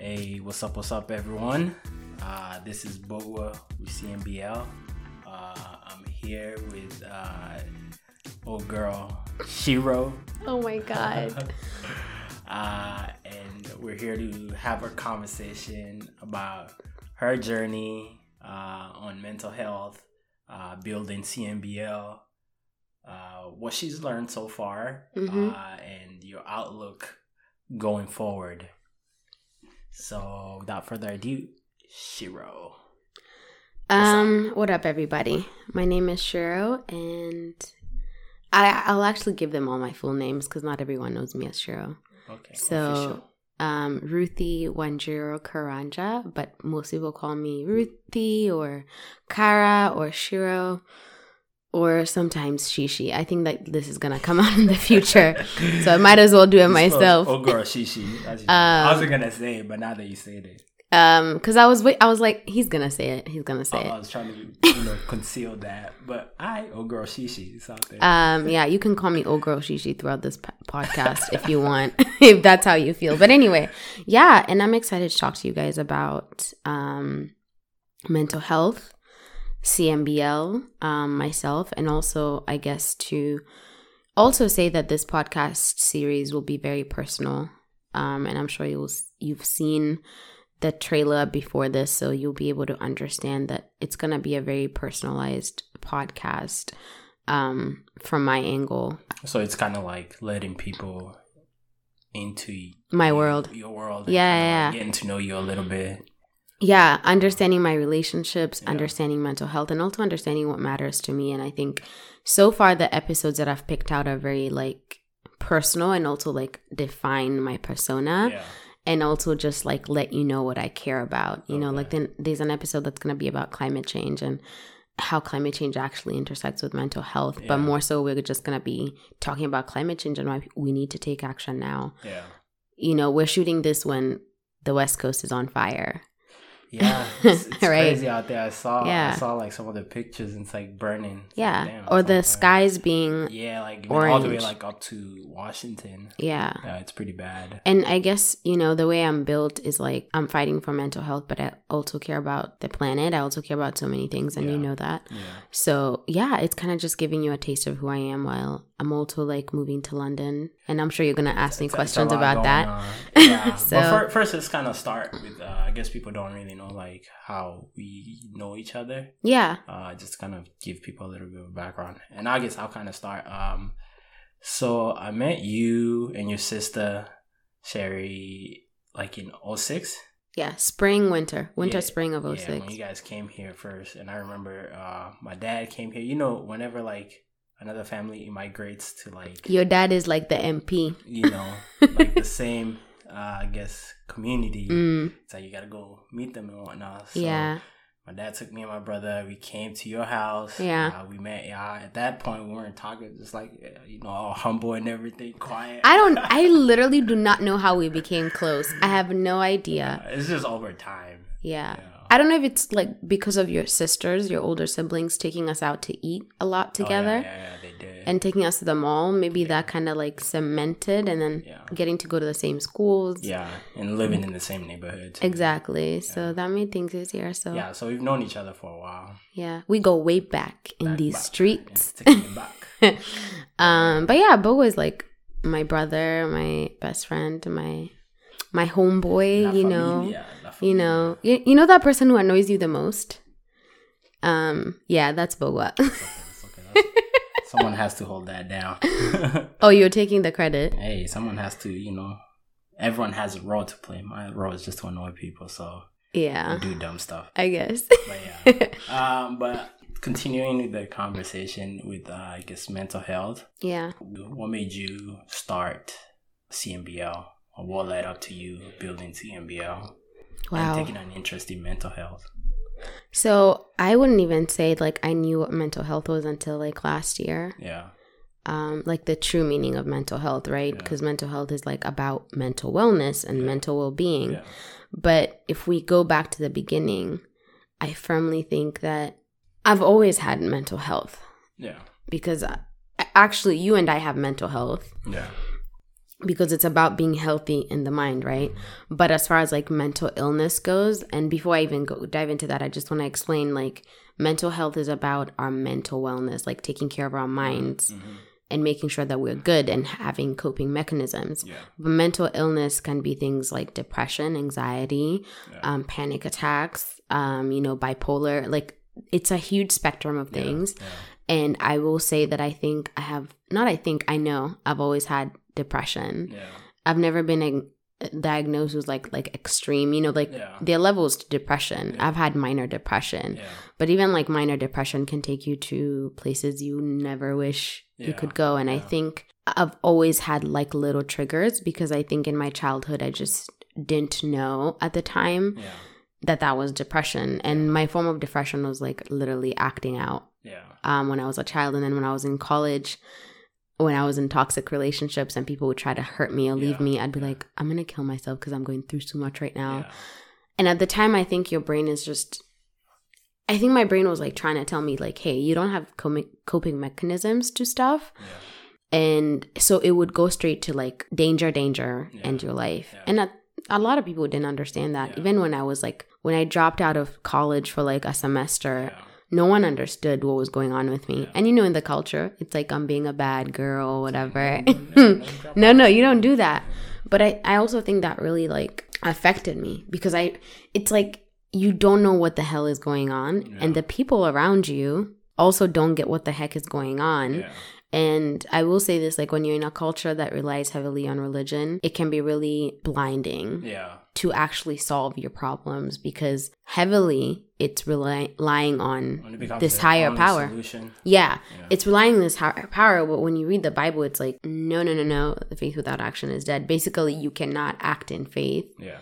Hey, what's up? What's up, everyone? Uh, this is Bogwa with CMBL. Uh, I'm here with uh, old girl Shiro, Oh my god. uh, and we're here to have a conversation about her journey uh, on mental health, uh, building CMBL, uh, what she's learned so far, Mhm. uh, and your outlook going forward. So, without further ado, Shiro. Um, what up, everybody? My name is Shiro, and I I'll actually give them all my full names because not everyone knows me as Shiro. Okay. So, official. um, Ruthie Wanjiro Karanja, but most people call me Ruthie or Kara or Shiro. Or sometimes Shishi. I think that this is gonna come out in the future, so I might as well do it myself. Oh, girl, Shishi. That's- I Um, wasn't gonna say it, but now that you said it, Um, because I was wait, I was like, he's gonna say it. He's gonna say I it. I was trying to, you know, conceal that. But I, oh, girl, Shishi, it's out there. Um, yeah, you can call me old girl Shishi throughout this podcast if you want, if that's how you feel. But anyway, yeah, and I'm excited to talk to you guys about um, mental health, CMBL, um, myself, and also I guess to also say that this podcast series will be very personal. Um, and I'm sure you'll you've seen the trailer before this, so you'll be able to understand that it's gonna be a very personalized podcast um, from my angle, so it's kind of like letting people into my your- world. your world. Yeah, like, yeah. getting to know you a little bit. Yeah, understanding my relationships, Yeah. understanding mental health, and also understanding what matters to me. And I think so far the episodes that I've picked out are very like personal and also like define my persona. yeah. and also just like let you know what I care about. You know, like then there's an episode that's going to be about climate change and how climate change actually intersects with mental health. Yeah. But more so, we're just going to be talking about climate change and why we need to take action now. Yeah. You know, we're shooting this when the West Coast is on fire. Yeah, it's, it's Right. crazy out there. I saw, Yeah. I saw like some of the pictures. And it's like burning. It's like, Yeah. damn, or the on skies being, Yeah, like even all the way like up to Washington. yeah. Yeah, it's pretty bad. And I guess, you know, the way I'm built is like I'm fighting for mental health, but I also care about the planet. I also care about so many things, and you know that. Yeah. So yeah, it's kind of just giving you a taste of who I am while I'm also like moving to London, and I'm sure you're gonna ask me It's- questions about that. on. Yeah. So- but fir- first, let's kind of start with. Uh, I guess people don't really know like how we know each other. Yeah, Uh, just kind of give people a little bit of background, and I guess I'll kind of start. Um, so I met you and your sister Sherry like in 06. yeah, spring, winter, winter, Yeah, spring of Yeah, when you guys came here first, and I remember uh, my dad came here. You know, whenever like another family immigrates to like Your dad is like the MP. you know, like the same, uh, I guess, community. Mm, So you gotta go meet them and whatnot. So yeah, My dad took me and my brother. We came to your house. Yeah. Uh, we met. Yeah. At that point, we weren't talking. Just like uh, you know, all humble and everything, quiet. I don't. I literally do not know how we became close. I have no idea. Uh, it's just over time. Yeah. Yeah. I don't know if it's like because of your sisters, your older siblings taking us out to eat a lot Oh, together. yeah, yeah, yeah, they did. and taking us to the mall maybe that kind of like cemented and then Yeah. getting to go to the same schools yeah, and living in the same neighborhood. exactly so that made things easier so yeah. Yeah. So we've known each other for a while. Yeah, we go way back in Back, these back. streets Yeah, taking it back. um but yeah bo was like my brother my best friend my my homeboy La you know familia, la you know you, you know that person who annoys you the most um yeah that's bogwa It's okay, that's- someone has to hold that down. oh you're taking the credit hey, someone has to, you know, everyone has a role to play. My role is just to annoy people, so yeah do dumb stuff. i guess But yeah. um, but continuing with the conversation with, uh, I guess, mental health, yeah what made you start CMBL? Or what led up to you building CMBL and wow taking an interest in mental health? So I wouldn't even say like I knew what mental health was until like last year. Yeah. Um, like the true meaning of mental health, right? Yeah. Because mental health is like about mental wellness and Yeah. mental well being. Yeah. But if we go back to the beginning, I firmly think that I've always had mental health Yeah. because I, actually you and I have mental health. Yeah. Because it's about being healthy in the mind, right? But as far as like mental illness goes, and before I even go dive into that, I just want to explain like mental health is about our mental wellness, like taking care of our minds Mhm. and making sure that we're good and having coping mechanisms. Yeah. But mental illness can be things like depression, anxiety, Yeah. um, panic attacks, um, you know, bipolar. Like it's a huge spectrum of things. Yeah. And I will say that I think I have, not I think, I know I've always had depression. Yeah. I've never been diagnosed with like like extreme, you know, like Yeah. there are levels to depression. Yeah. I've had minor depression, but even like minor depression can take you to places you never wish you could go. And I think I've always had like little triggers because I think in my childhood I just didn't know at the time that that was depression. And my form of depression was like literally acting out Yeah. um, when I was a child. And then when I was in college, when I was in toxic relationships and people would try to hurt me or leave Yeah. me, I'd be Yeah. like, I'm to kill myself because I'm going through so much right now. Yeah. And at the time, I think your brain is just, I think my brain was like trying to tell me, like, hey, you don't have coping mechanisms to stuff. And so it would go straight to like danger, danger, end your life. And a, a lot of people didn't understand that. Even when I was like, when I dropped out of college for like a semester. No one understood what was going on with me. Yeah. And you know, in the culture, it's like I'm being a bad girl or whatever. No, no, no, you don't do that. But I, I also think that really like affected me because I, it's like you don't know what the hell is going on. Yeah. And the people around you also don't get what the heck is going on. Yeah. And I will say this like when you're in a culture that relies heavily on religion, it can be really blinding Yeah. To actually solve your problems because heavily it's rely- relying on When it becomes this higher power. Yeah, Yeah. it's relying on this higher power. But when you read the Bible, it's like, no, no, no, no. The faith without action is dead. Basically, you cannot act in faith Yeah.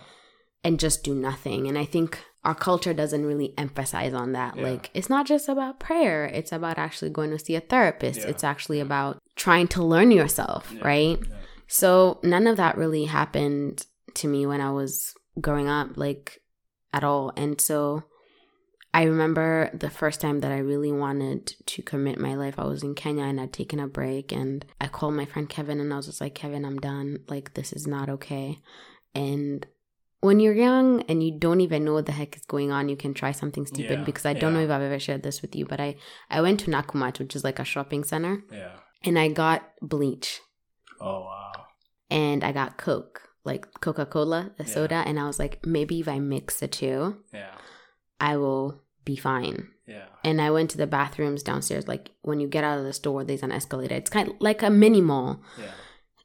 and just do nothing. And I think our culture doesn't really emphasize on that. Yeah. Like, it's not just about prayer, it's about actually going to see a therapist. It's actually about trying to learn yourself, right? So none of that really happened to me when I was growing up, like at all. And so I remember the first time that I really wanted to commit my life. I was in Kenya and I'd taken a break and I called my friend Kevin and I was just like, Kevin, I'm done. Like, this is not okay. And when you're young and you don't even know what the heck is going on, you can try something stupid Yeah, because I don't know if I've ever shared this with you, but I, I went to Nakumatt, which is like a shopping center, Yeah. and I got bleach Oh wow. and I got Coke, like Coca Cola, a Yeah. soda, and I was like, maybe if I mix the two, Yeah. I will be fine. Yeah. And I went to the bathrooms downstairs. Like when you get out of the store, there's an escalator. It's kind of like a mini mall. Yeah.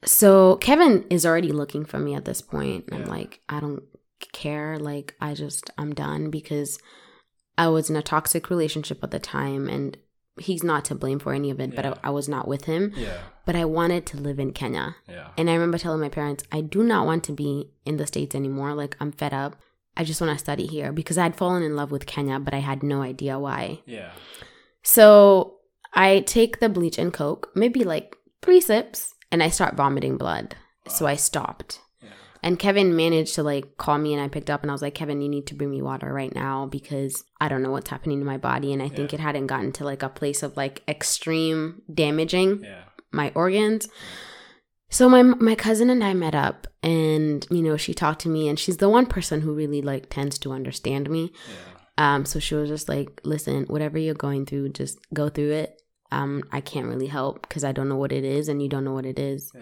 So Kevin is already looking for me at this point. I'm like, I don't care. Like I just, I'm done because I was in a toxic relationship at the time, and he's not to blame for any of it. But I, I was not with him. Yeah. But I wanted to live in Kenya. Yeah. And I remember telling my parents, I do not want to be in the States anymore. Like, I'm fed up. I just want to study here because I'd fallen in love with Kenya, but I had no idea why. Yeah. So I take the bleach and Coke, maybe like three sips, and I start vomiting blood. So I stopped. And Kevin managed to like call me and I picked up and I was like, Kevin, you need to bring me water right now because I don't know what's happening to my body. And I think Yeah. it hadn't gotten to like a place of like extreme damaging Yeah. my organs. So my my cousin and I met up and you know she talked to me and she's the one person who really like tends to understand me. Yeah. Um so she was just like, "Listen, whatever you're going through, just go through it. Um I can't really help because I don't know what it is and you don't know what it is." Yeah.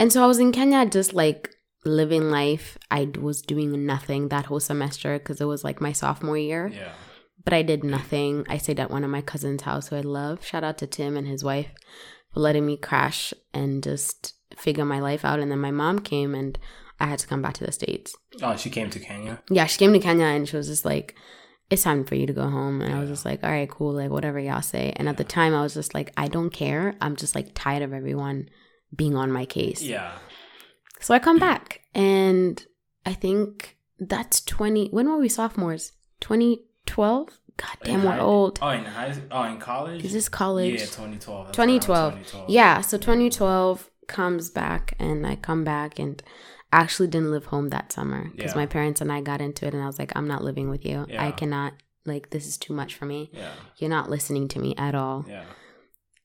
And so I was in Kenya just like living life. I was doing nothing that whole semester because it was like my sophomore year Yeah. but I did nothing. I stayed at one of my cousin's house who I love. Shout out to Tim and his wife for letting me crash and just figure my life out. And then my mom came and I had to come back to the States. Oh, she came to Kenya. Yeah, she came to Kenya and she was just like, it's time for you to go home. And I was just like, all right, cool, like whatever y'all say. And at the time, I was just like, I don't care. I'm just like tired of everyone being on my case. Yeah. So I come back and I think that's 20. When were we sophomores? 2012? God damn, we're high- old. Oh, in high. Oh, in college. Is this college? Yeah, 2012. That's 2012. 2012. Yeah, so 2012 comes back and I come back and actually didn't live home that summer because Yeah. my parents and I got into it and I was like, I'm not living with you. I cannot, like, this is too much for me. Yeah. You're not listening to me at all. Yeah.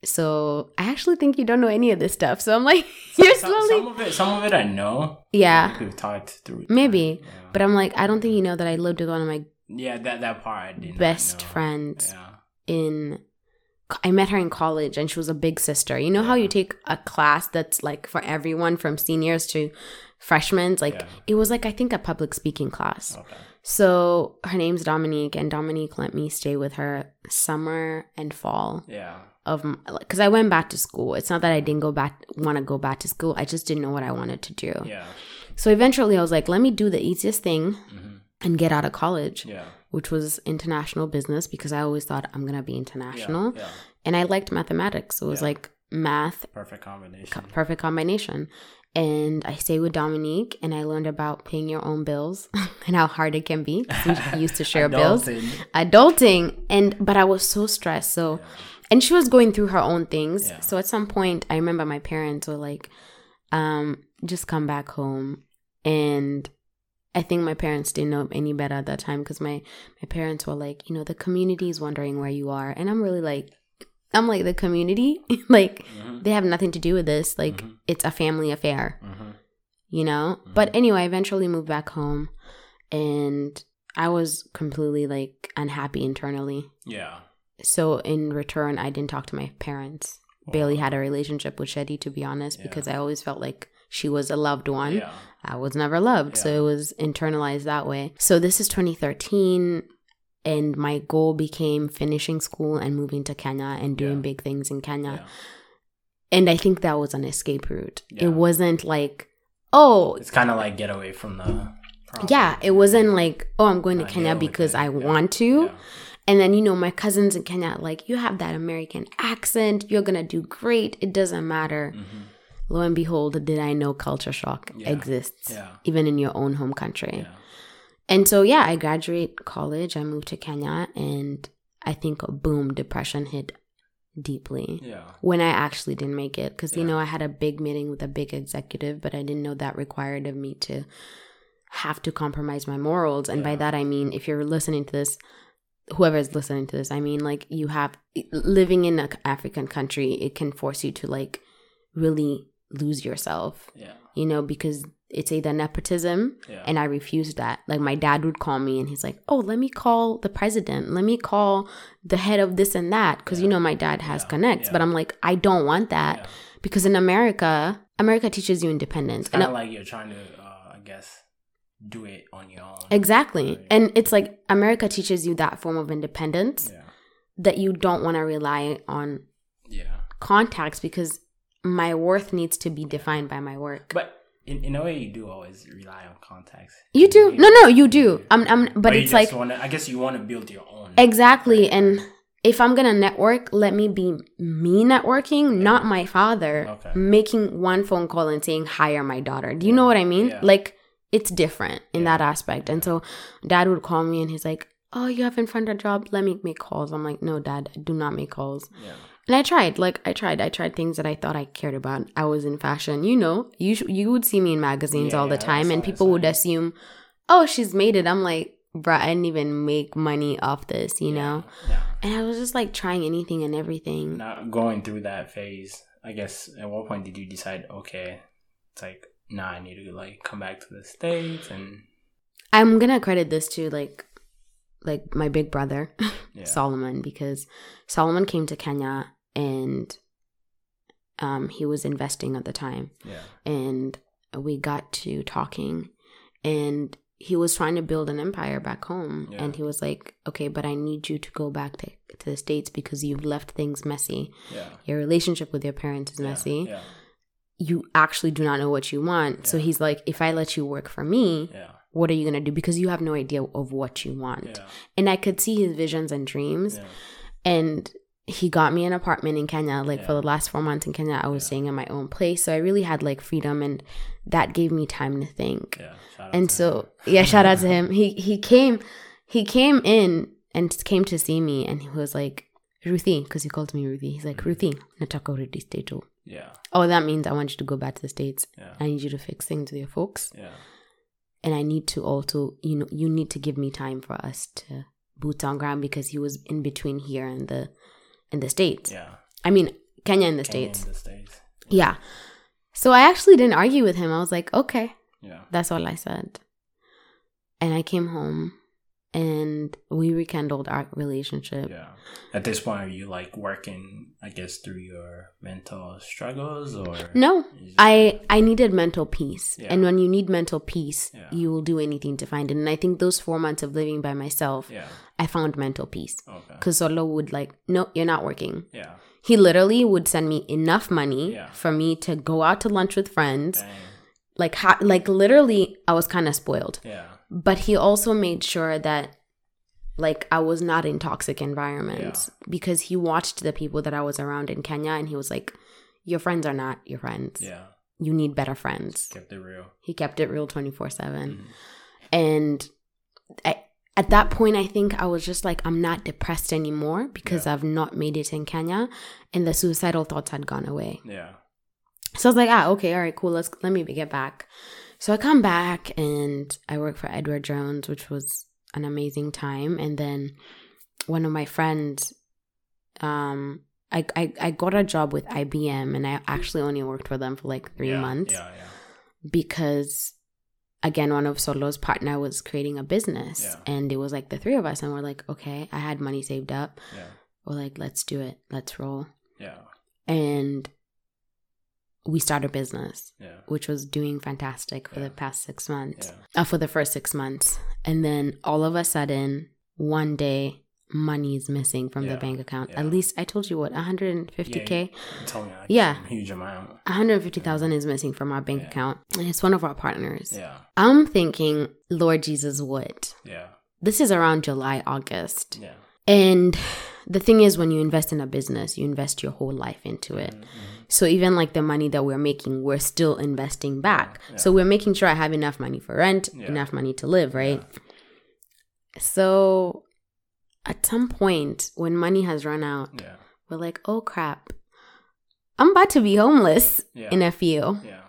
So I actually think you don't know any of this stuff. So I'm like, you're some, slowly. some of it some of it I know. Yeah. We've talked through. Maybe. Yeah. But I'm like, I don't think you know that I lived with one of my yeah, that that part I didn't best friends Yeah. in. I met her in college and she was a big sister. You know how you take a class that's like for everyone from seniors to freshmen? Like Yeah. it was like, I think, a public speaking class. Okay. So her name's Dominique, and Dominique let me stay with her summer and fall Yeah. of because I went back to school. It's not that I didn't go back want to go back to school. I just didn't know what I wanted to do. Yeah. So eventually, I was like, let me do the easiest thing hmm and get out of college, Yeah. which was international business because I always thought I'm gonna be international, Yeah. and I liked mathematics. So it was Yeah. like math Perfect combination. co- perfect combination. And I stayed with Dominique, and I learned about paying your own bills and how hard it can be. we used to share bills. Adulting. adulting and but i was so stressed. So and she was going through her own things. Yeah. so at some point i remember my parents were like um just come back home. And i think my parents didn't know any better at that time because my my parents were like you know the community is wondering where you are. And i'm really like i'm like the community like Mhm. they have nothing to do with this like Mhm. it's a family affair Mhm. you know Mhm. but anyway i eventually moved back home and i was completely like unhappy internally Yeah. so in return i didn't talk to my parents barely had a relationship with shetty to be honest Yeah. because i always felt like she was a loved one Yeah. i was never loved so it was internalized that way so this is 2013 and my goal became finishing school and moving to kenya and doing Yeah. big things in kenya Yeah. and i think that was an escape route Yeah. it wasn't like oh It's kind of like get away from the. problem. yeah it wasn't like oh i'm going to I kenya because it. i want to and then you know my cousins in kenya like you have that american accent you're gonna do great it doesn't matter Mhm. lo and behold did i know culture shock exists even in your own home country Yeah. And so yeah i graduate college i moved to kenya and i think boom depression hit deeply Yeah. when I actually didn't make it. Because, you know, I had a big meeting with a big executive, but I didn't know that required of me to have to compromise my morals. And by that, I mean, if you're listening to this, whoever is listening to this, I mean, like, you have living in an African country, it can force you to, like, really lose yourself, Yeah. you know, because it's either nepotism Yeah. and I refuse that. Like my dad would call me and he's like, "Oh, let me call the president. Let me call the head of this and that because you know my dad has Yeah. connects." But I'm like, "I don't want that Yeah. because in America, America teaches you independence." Kind of like you're trying to, uh, I guess, do it on your own. exactly. And it's like America teaches you that form of independence Yeah. that you don't want to rely on Yeah. contacts because my worth needs to be defined by my work. But in, in a way, you do always rely on contacts. You do. No, no, you do. I'm I'm but you it's like wanna, I guess you want to build your own. Exactly. And if I'm going to network, let me be me networking, not my father Okay. making one phone call and saying, hire my daughter. Do you know what I mean? Yeah. Like, it's different in Yeah. that aspect. And so dad would call me and he's like, oh, you haven't found a job? Let me make calls. I'm like, no, dad, do not make calls. Yeah. And I tried, like, I tried. I tried things that I thought I cared about. I was in fashion. You know, you, sh- you would see me in magazines Yeah, all the yeah, time, and people would assume, oh, she's made it. I'm like, bruh, I didn't even make money off this, you know? Yeah. And I was just like trying anything and everything. Not going through that phase, I guess at what point did you decide? Okay, it's like nah, I need to like come back to the states and I'm gonna credit this to like like my big brother, yeah, Solomon, because Solomon came to Kenya and um he was investing at the time. Yeah, and we got to talking and he was trying to build an empire back home. Yeah. and he was like okay but i need you to go back to, to the states because you've left things messy. Yeah, your relationship with your parents is yeah, messy. Yeah, you actually do not know what you want. So he's like if i let you work for me yeah, what are you going to do because you have no idea of what you want yeah, and i could see his visions and dreams yeah, and he got me an apartment in Kenya. Like for the last four months in Kenya, I was Yeah. staying in my own place, so I really had like freedom, and that gave me time to think. yeah. And to so, him. yeah, shout out to him. He he came, he came in and came to see me, and he was like, Ruthie, because he called me Ruthie. He's like, mm. Ruthie, nataka urudi state. Yeah, Oh, that means I want you to go back to the states. yeah, I need you to fix things with your folks, yeah, and I need to also, you know, you need to give me time for us to boots on ground because he was in between here and the in the states. yeah, I mean, Kenya in the Kenya states. In the states. Yeah. So I actually didn't argue with him. I was like, okay, Yeah. that's all I said. And I came home and we rekindled our relationship. Yeah. At this point, are you like working, I guess, through your mental struggles or? No, I I needed mental peace, Yeah. and when you need mental peace, Yeah. you will do anything to find it. And I think those four months of living by myself, Yeah. I found mental peace. Okay. Because Solo would like, no, you're not working. Yeah. He literally would send me enough money Yeah. for me to go out to lunch with friends. Dang. Like, ha- like literally, I was kind of spoiled. Yeah. But he also made sure that, like, I was not in toxic environments because he watched the people that I was around in Kenya, and he was like, "Your friends are not your friends. Yeah. You need better friends." Kept it real. He kept it real twenty four seven, Mhm. and I, at that point, I think I was just like, I'm not depressed anymore because Yeah. I've not made it in Kenya, and the suicidal thoughts had gone away. Yeah. So I was like, ah, okay, all right, cool. Let's let me get back. So I come back and I work for Edward Jones, which was an amazing time. And then one of my friends, um, I, I, I got a job with IBM and I actually only worked for them for like three yeah. months Yeah. Yeah. because again one of Solo's partner was creating a business and it was like the three of us and we're like, okay, I had money saved up. Yeah. We're like, let's do it. Let's roll. Yeah. And we started a business Yeah. which was doing fantastic for Yeah. the past six months, Yeah. uh, for the first six months. And then all of a sudden, one day, money is missing from Yeah. the bank account. Yeah. At least I told you what, 150K? You told me Yeah. huge amount. 150,000 is missing from our bank Yeah. account. And it's one of our partners. Yeah. I'm thinking, Lord Jesus, what? Yeah. This is around July, August. Yeah. And the thing is, when you invest in a business, you invest your whole life into it. Mhm. So even like the money that we're making, we're still investing back. Yeah. So we're making sure I have enough money for rent, Yeah. enough money to live, right? So at some point when money has run out, Yeah. we're like, "Oh crap. I'm about to be homeless Yeah. in a few." Yeah.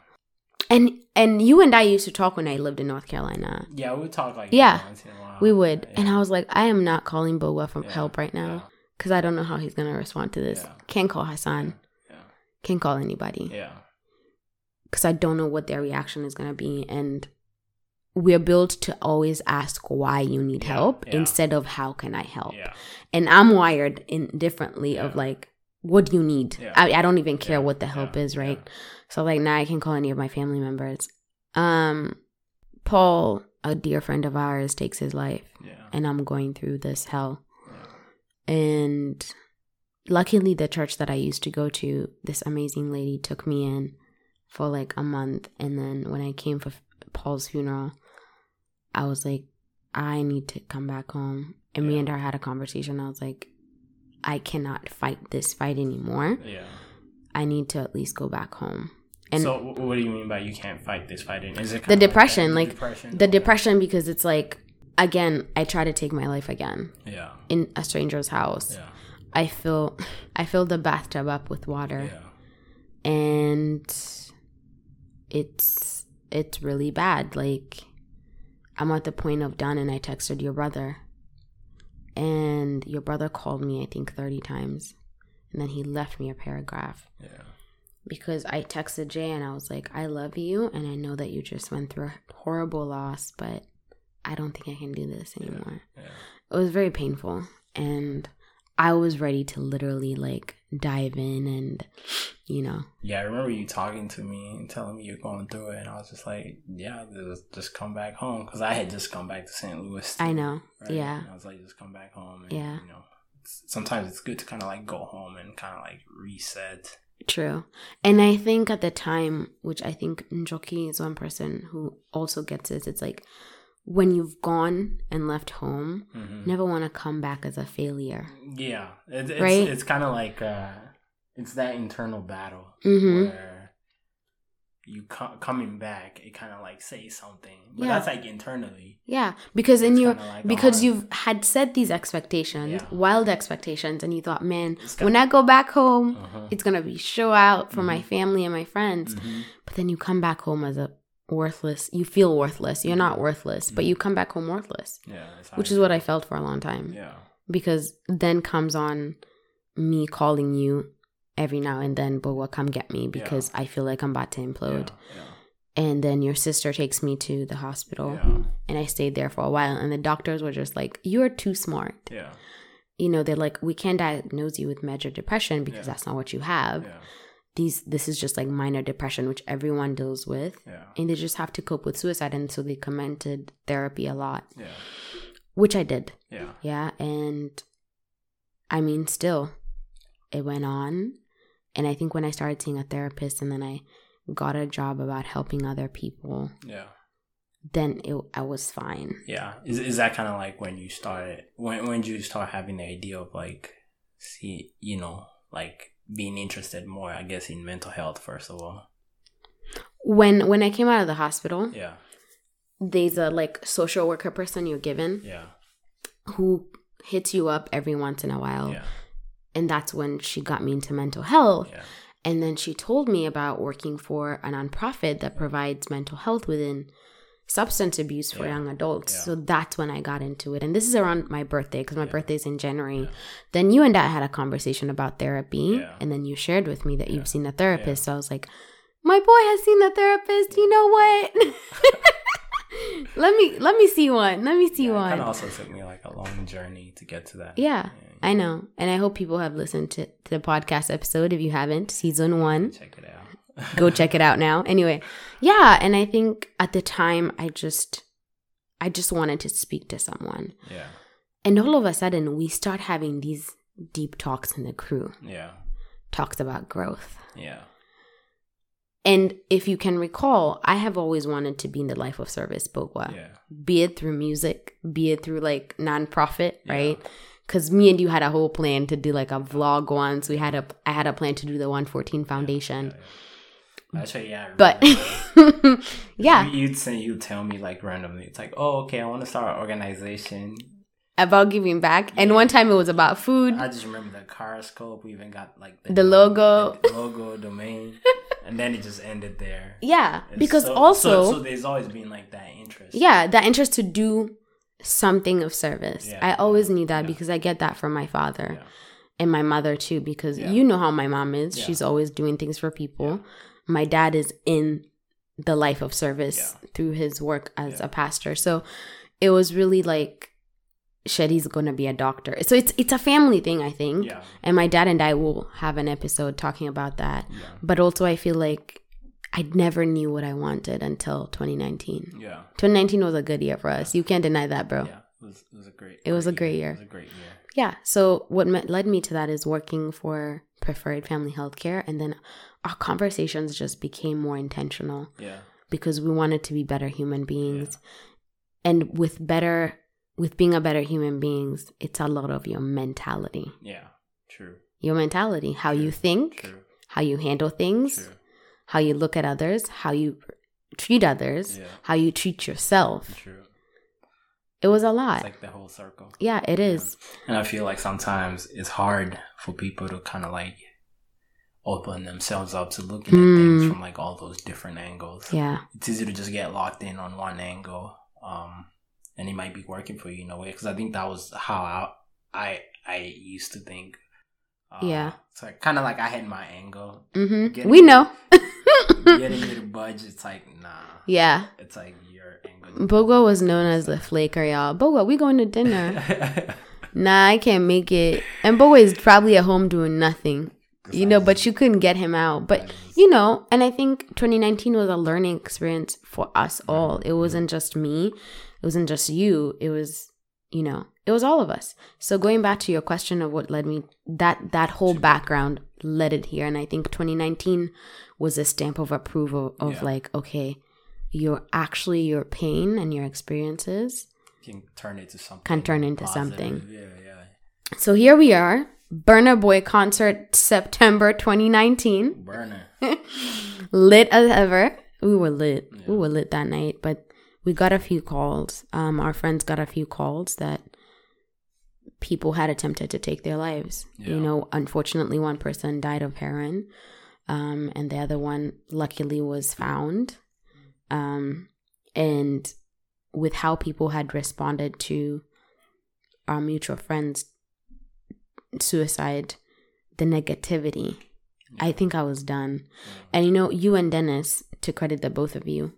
And and you and I used to talk when I lived in North Carolina. Yeah. We would talk like Yeah. that once in a while. We would. Yeah. And I was like, I am not calling Boa for Yeah. help right now Yeah. because I don't know how he's going to respond to this. Yeah. Can't call Hassan. Can't call anybody. Yeah. because I don't know what their reaction is going to be. And we're built to always ask why you need Yeah, help yeah. instead of how can I help. Yeah. And I'm wired in differently of like, what do you need? I, I don't even care what the help is, right? So like now I can call any of my family members. Um, Paul, a dear friend of ours, takes his life, Yeah. and I'm going through this hell. And luckily, the church that I used to go to, this amazing lady took me in for like a month. And then when I came for Paul's funeral, I was like, I need to come back home. And me and her had a conversation. I was like, I cannot fight this fight anymore. Yeah. I need to at least go back home. And so what do you mean by you can't fight this fighting? Is it the depression, that? like depression? the Okay. depression, because it's like, again, I try to take my life again Yeah. in a stranger's house. Yeah. I fill I fill the bathtub up with water Yeah. and it's it's really bad. Like I'm at the point of done and I texted your brother. And your brother called me I think 30 times. And then he left me a paragraph Yeah. because I texted Jay and I was like, I love you and I know that you just went through a horrible loss, but I don't think I can do this anymore Yeah. it was very painful and i was ready to literally like dive in and you know Yeah, I remember you talking to me and telling me you're going through it, and I was just like, "Yeah, just, just come back home," because I had just come back to St. Louis. i know right? yeah And I was like, "Just come back home." And, Yeah. You know, it's, sometimes it's good to kind of like go home and kind of like reset. true and i think at the time which i think njoki is one person who also gets this it's like when you've gone and left home Mhm. never want to come back as a failure Yeah, it, it's Right? it's kind of like uh, it's that internal battle Mhm. where you co- coming back, it kind of like says something, but Yeah. that's like internally. yeah because in your like, because oh, you've had set these expectations Yeah. wild expectations and you thought man got- when i go back home Uh-huh. it's gonna be show out for my Mhm. family and my friends Mhm. but then you come back home as a worthless you feel worthless you're not worthless but you come back home worthless Yeah, which is what i felt for a long time Yeah, because then comes on me calling you every now and then, but what come get me because I feel like I'm about to implode. Yeah. And then your sister takes me to the hospital, Yeah. and I stayed there for a while. And the doctors were just like, "You're too smart." Yeah. You know, they're like, "We can't diagnose you with major depression because Yeah. that's not what you have. These, this is just like minor depression, which everyone deals with, Yeah. and they just have to cope with suicide." And so they commented therapy a lot, Yeah. which I did. Yeah. Yeah, and I mean, still, it went on. And I think when I started seeing a therapist and then I got a job about helping other people, Yeah. then it, I was fine. Yeah. Is is that kind of like when you started when when did you start having the idea of like see you know like being interested more I guess in mental health first of all. When when I came out of the hospital, Yeah. there's a like social worker person you're given Yeah. who hits you up every once in a while. Yeah. And that's when she got me into mental health. Yeah. And then she told me about working for a nonprofit that provides mental health within substance abuse for Yeah. young adults. Yeah. So that's when I got into it. And this is around my birthday because my Yeah. birthday's in January. Yeah. Then you and I had a conversation about therapy. Yeah. And then you shared with me that Yeah. you've seen a therapist. So I was like, my boy has seen a therapist. You know what? let me let me see one. Let me see yeah, It one. kind of also took me like a long journey to get to that. Yeah, I know. And I hope people have listened to, to the podcast episode. If you haven't, season one Check it out. Go check it out now anyway yeah and i think at the time i just i just wanted to speak to someone Yeah. and all of a sudden we start having these deep talks in the crew Yeah. talks about growth Yeah. and if you can recall i have always wanted to be in the life of service bogwa Yeah. be it through music be it through like nonprofit Yeah. right because me and you had a whole plan to do like a vlog once we had a i had a plan to do the 114 foundation Yeah. Actually, yeah. But yeah You- You'd say you'd tell me like randomly. It's like, oh, okay, I want to start an organization. about giving back. And one time it was about food. I just remember the car scope. We even got like The logo. the logo, domain, and then it just ended there. Yeah, It's because so- also, so, so there's always been like that interest. yeah, that interest to do something of service. Yeah, I always knew that yeah. because I get that from my father Yeah. and my mother too. Because Yeah. you know how my mom is; Yeah. she's always doing things for people. My dad is in the life of service Yeah. through his work as Yeah. a pastor. So it was really like Shetty's gonna be a doctor. So it's it's a family thing, I think. Yeah. And my dad and I will have an episode talking about that. Yeah. But also, I feel like I never knew what I wanted until 2019. Yeah. 2019 was a good year for us. You can't deny that, bro. Yeah. It was, it was a great. It was a great year. It was a great year. Yeah. So what led me to that is working for Preferred Family Healthcare, and then our conversations just became more intentional Yeah. because we wanted to be better human beings, and with better, with being a better human beings, it's a lot of your mentality, Yeah. True. your mentality, how you think, True. how you handle things, True. how you look at others, how you treat others, Yeah. how you treat yourself. True. It was a lot. It's like the whole circle. yeah, it is. And I feel like sometimes it's hard for people to kind of like open themselves up to looking at things Hmm. from like all those different angles. Yeah. It's easy to just get locked in on one angle, um, and it might be working for you in a way. Because I think that was how I I, I used to think. Uh, Yeah. So kind of like I had my angle. hmm Getting- We know. Getting to budge, it's like nah. yeah. It's like your angle. Bogo was known as the flaker, y'all. Bogo, we going to dinner. nah, I can't make it. And Bogo is probably at home doing nothing. You know, but you couldn't get him out. But you know, and I think 2019 was a learning experience for us all. It wasn't just me. It wasn't just you. It was, you know, it was all of us. So going back to your question of what led me that that whole background led it here and I think 2019 was a stamp of approval of Yeah. like okay, you're actually your pain and your experiences can turn into something. can turn into positive. something. Yeah, yeah. So here we are, Burna Boy concert September 2019. Burna. lit as ever. We were lit. Yeah. We were lit that night, but we got a few calls. Um, our friends got a few calls that people had attempted to take their lives. You know, unfortunately, one person died of heroin, um, and the other one luckily was found. Um, and with how people had responded to our mutual friends' suicide, the negativity I think I was done. And you know, you and Dennis, to credit the both of you,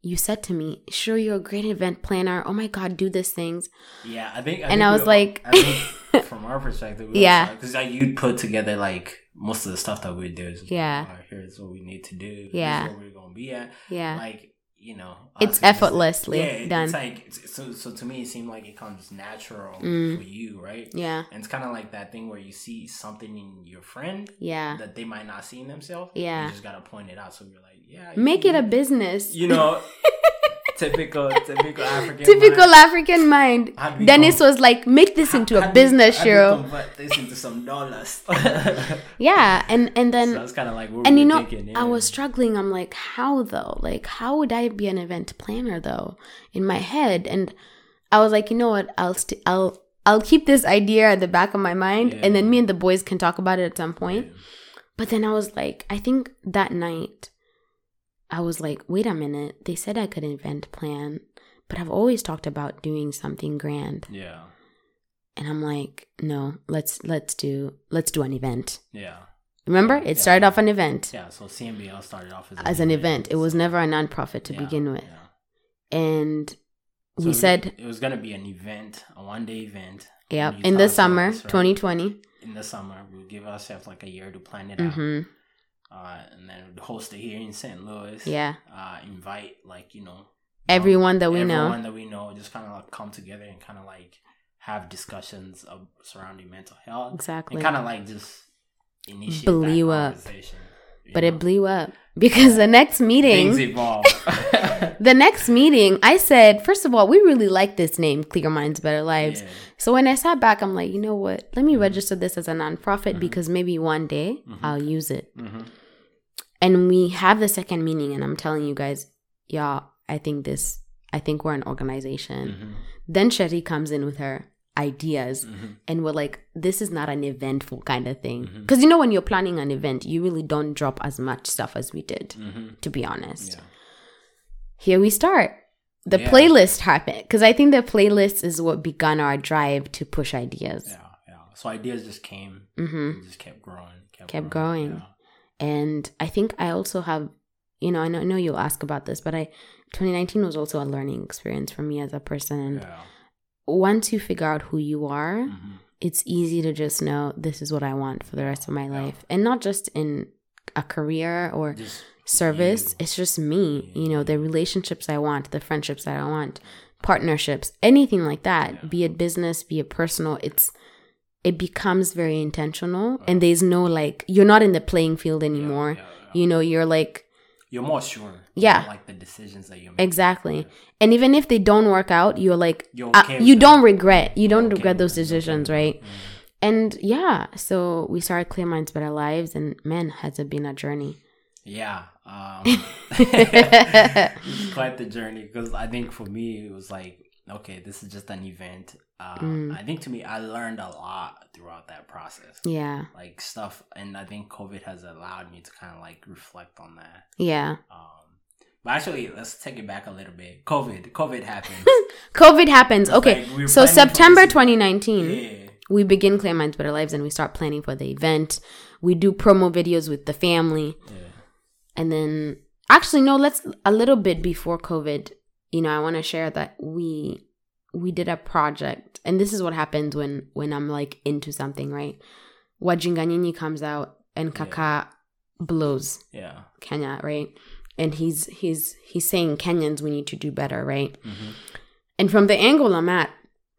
you said to me, "Sure, you're a great event planner. Oh my God, do these things." Yeah, I think. I And think I was all- like- I from our perspective, we Yeah. because like you'd put together like most of the stuff that we do. Is, Yeah. "All right, here's what we need to do. Yeah. Here's where we're gonna be at. Yeah. Like you know, It's effortlessly yeah, done. It's like it's, so. So to me, it seemed like it comes natural Mm. for you, right? yeah. And it's kind of like that thing where you see something in your friend Yeah. that they might not see in themselves. Yeah. You just gotta point it out. So you're like, yeah, Make it a business. You know, typical, typical African. Typical mind. African mind. How do we Dennis was like, make this into a business show. Convert this into some dollars. Yeah. And and then so kind of like and we you know thinking, i was struggling i'm like how though like how would i be an event planner though in my head and i was like you know what i'll st- i'll i'll keep this idea at the back of my mind and then me and the boys can talk about it at some point Yeah. but then i was like i think that night i was like wait a minute they said i could invent plan but i've always talked about doing something grand Yeah, and i'm like no let's let's do let's do an event yeah, remember Yeah. it started off an event yeah. So CMBL started off as, as an event. It was never a nonprofit to yeah, begin with. yeah. And So we said, it was gonna be an event, a one day event. You in the summer, that's right. 2020. In the summer, we'll give ourselves like a year to plan it out, hmm uh, and then host it here in St. Louis. Yeah. uh, invite like you know Everyone that we everyone know. Everyone that we know, just kind of like come together and kind of like have discussions of surrounding mental health Exactly. and kind of like just initiate Blew that up. But know? it blew up because the next meeting, things evolve. the next meeting, I said, first of all, we really like this name, Clear Minds, Better Lives. Yeah. So when I sat back, I'm like, you know what? Let me Mm-hmm. register this as a nonprofit because maybe one day Mhm. I'll use it. Mhm. And we have the second meeting, and I'm telling you guys, y'all, I think this, I think we're an organization. Mhm. Then Shetty comes in with her ideas, Mhm. and we're like, this is not an eventful kind of thing. Because you know, when you're planning an event, you really don't drop as much stuff as we did, Mhm. to be honest. Yeah. Here we start. The Yeah. playlist happened because I think the playlist is what began our drive to push ideas. Yeah. Yeah. So ideas just came. mm-hmm. Just kept growing. Kept, Kept growing. Yeah. And I think I also have, you know, I know, I know you'll ask about this, but I 2019 was also a learning experience for me as a person. And Yeah. once you figure out who you are, Mhm. it's easy to just know this is what I want for the rest of my life. And not just in a career or Just service, it's just me, you know, the relationships I want, the friendships that I want, partnerships, anything like that, Yeah. be it business, be it personal, it's it becomes very intentional and there's no like you're not in the playing field anymore. Yeah, yeah. You know, you're like You're more sure. Yeah. Like the decisions that you make. exactly. And even if they don't work out, you're like You're uh, okay with you them. don't regret. You don't Okay regret those decisions, right? Mhm. And yeah, so we started Clear Minds Better Lives and man, has it been a journey. Yeah. Um, it's quite the journey because I think for me it was like, okay, this is just an event. Uh, Mm. I think to me, I learned a lot throughout that process. Yeah. Like stuff, and I think COVID has allowed me to kind of like reflect on that. Yeah. Um, but actually, let's take it back a little bit. COVID, COVID happened. COVID happens. It's Okay. like we so September 2019, yeah, we begin Clear Minds Better Lives and we start planning for the event. We do promo videos with the family. yeah, And then actually no, let's a little bit before COVID, you know, I want to share that we we did a project and this is what happens when when I'm like into something, right? Wajinga Nyinyi comes out and Yeah. Kaka blows yeah. Kenya, right? And he's he's he's saying Kenyans we need to do better, right? hmm And from the angle I'm at,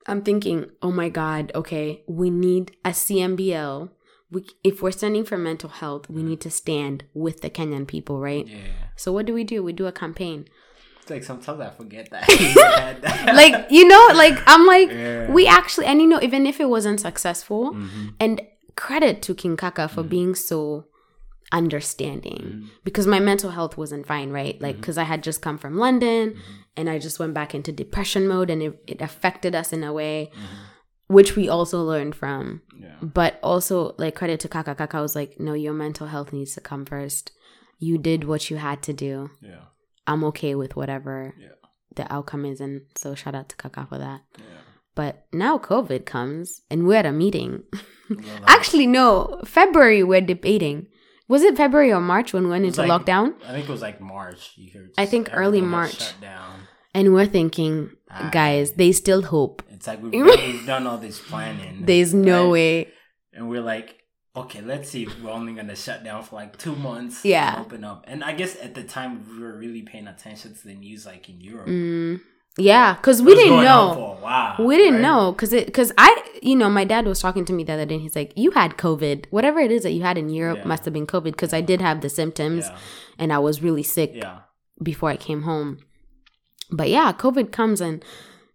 I'm thinking, oh my God, okay, we need a CMBL. We, if we're standing for mental health, we need to stand with the Kenyan people, right? Yeah. So what do we do? We do a campaign. It's like sometimes I forget that. Like, you know, like I'm like, Yeah. we actually, and you know, even if it wasn't successful, Mhm. and credit to King Kaka for Mm-hmm. being so understanding Mhm. because my mental health wasn't fine, right? Like, Mm-hmm. because I had just come from London and I just went back into depression mode and it, it affected us in a way, which we also learned from. Yeah. But also, like, credit to Kaka. Kaka was like, no, your mental health needs to come first. You did what you had to do. Yeah. I'm okay with whatever Yeah. the outcome is. And so, shout out to Kaka for that. Yeah. But now COVID comes and we're at a meeting. Actually, no, February we're debating. Was it February or March when we went into like- lockdown? I think it was like March. You heard I think early March. Shut down. And we're thinking, Ah. guys, they still hope. It's like we've done, we've done all this planning. There's no right? way. And we're like, okay, let's see if we're only gonna shut down for like two months. Yeah. and open up. And I guess at the time we were really paying attention to the news, like in Europe. Mm, yeah, because It we didn't know. while. We didn't right? know because it because I you know my dad was talking to me the other day and he's like you had COVID whatever it is that you had in Europe Yeah. must have been COVID because I did have the symptoms Yeah, and I was really sick yeah, before I came home. But yeah, COVID comes and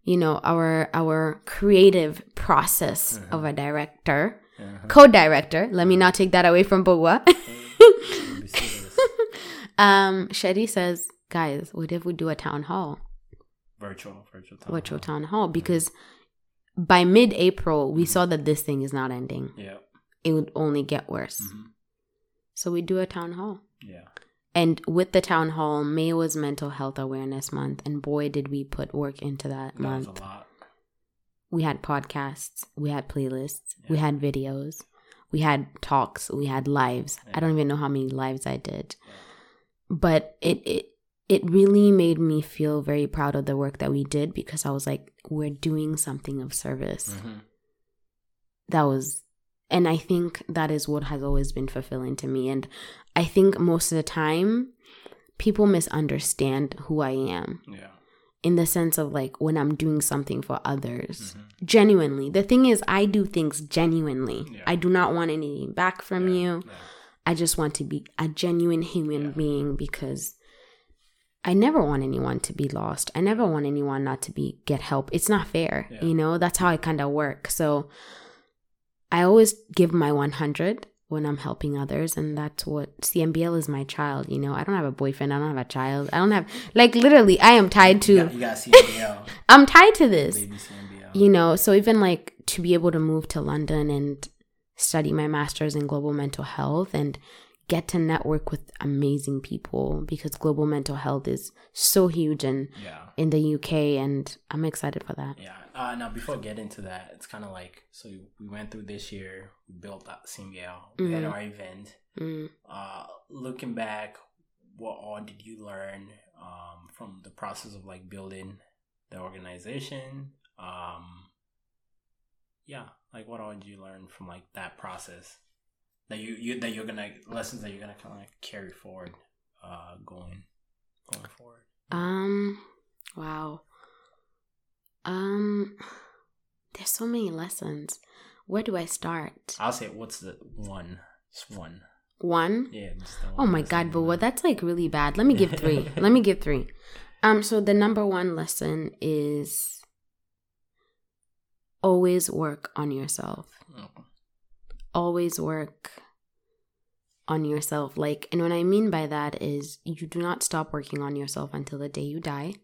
you know our our creative process Mm-hmm. of a director, yeah. co-director. Let me not take that away from Bogwa. It'll be serious. um, Shadi says, guys, what if we do a town hall? virtual, virtual, town Virtual hall. town hall because by mid-April we saw that this thing is not ending. Yeah, It would only get worse. mhm, So we do a town hall. yeah, And with the town hall, May was Mental Health Awareness Month, and boy, did we put work into that that month. We had podcasts, we had playlists, we had videos, we had talks, we had lives. I don't even know how many lives I did, Yeah. but it it it really made me feel very proud of the work that we did because I was like, we're doing something of service. Mhm. that was and i think that is what has always been fulfilling to me and i think most of the time people misunderstand who i am Yeah, in the sense of like when i'm doing something for others mhm, genuinely the thing is i do things genuinely Yeah. i do not want anything back from yeah, you yeah. i just want to be a genuine human being because I never want anyone to be lost. I never want anyone not to be get help. It's not fair. Yeah. You know, that's how I kind of work. So I always give my 100 when I'm helping others and that's what CMBL is my child, you know. I don't have a boyfriend, I don't have a child. I don't have like literally I am tied to You got, you got CMBL, I'm tied to this you know so even like to be able to move to london and study my master's in global mental health and get to network with amazing people because global mental health is so huge in yeah, in the uk and i'm excited for that yeah. Uh, now before getting to that, it's kind of like so we went through this year, we built that CMBL, we had Mhm. our event. mm, uh, looking back, what all did you learn um, from the process of like building the organization? Um, yeah, like what all did you learn from like that process that you, you that you're gonna lessons that you're gonna kind of like carry forward, uh, going going forward. um wow um there's so many lessons where do i start I'll say, what's the one? Just one. one Yeah. Just the Oh one my god, but what that's like really bad. Let me give three. Let me give three. Um, so the number one lesson is always work on yourself. Oh, Always work on yourself. Like, and what I mean by that is you do not stop working on yourself until the day you die.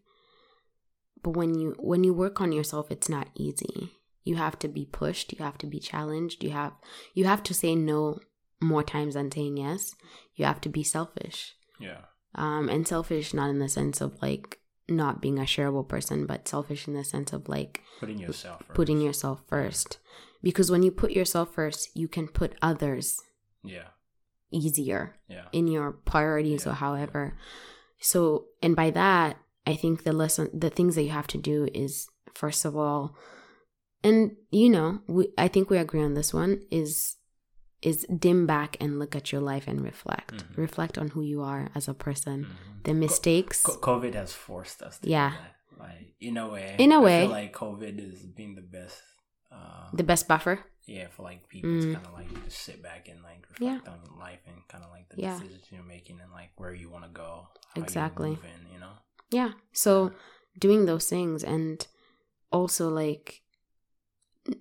But when you when you work on yourself, it's not easy. You have to be pushed, you have to be challenged, you have you have to say no more times than saying yes. You have to be selfish. Yeah. Um, and selfish not in the sense of like not being a shareable person, but selfish in the sense of like Putting yourself first. putting yourself first. Because when you put yourself first, you can put others Yeah. easier Yeah. in your priorities Yeah. or however. So, and by that, I think the lesson, the things that you have to do is first of all, and you know, we, I think we agree on this one is is dim back and look at your life and reflect. Mhm. Reflect on who you are as a person, Mhm. the mistakes. Co- COVID has forced us to do Yeah. that. Like in a way. In a I way. feel like COVID is being the best uh the best buffer. yeah, for like people Mm. to kinda like just sit back and like reflect on life and kinda like the Yeah. decisions you're making and like where you wanna go. how you're Exactly. moving, you know? Yeah. So doing those things and also like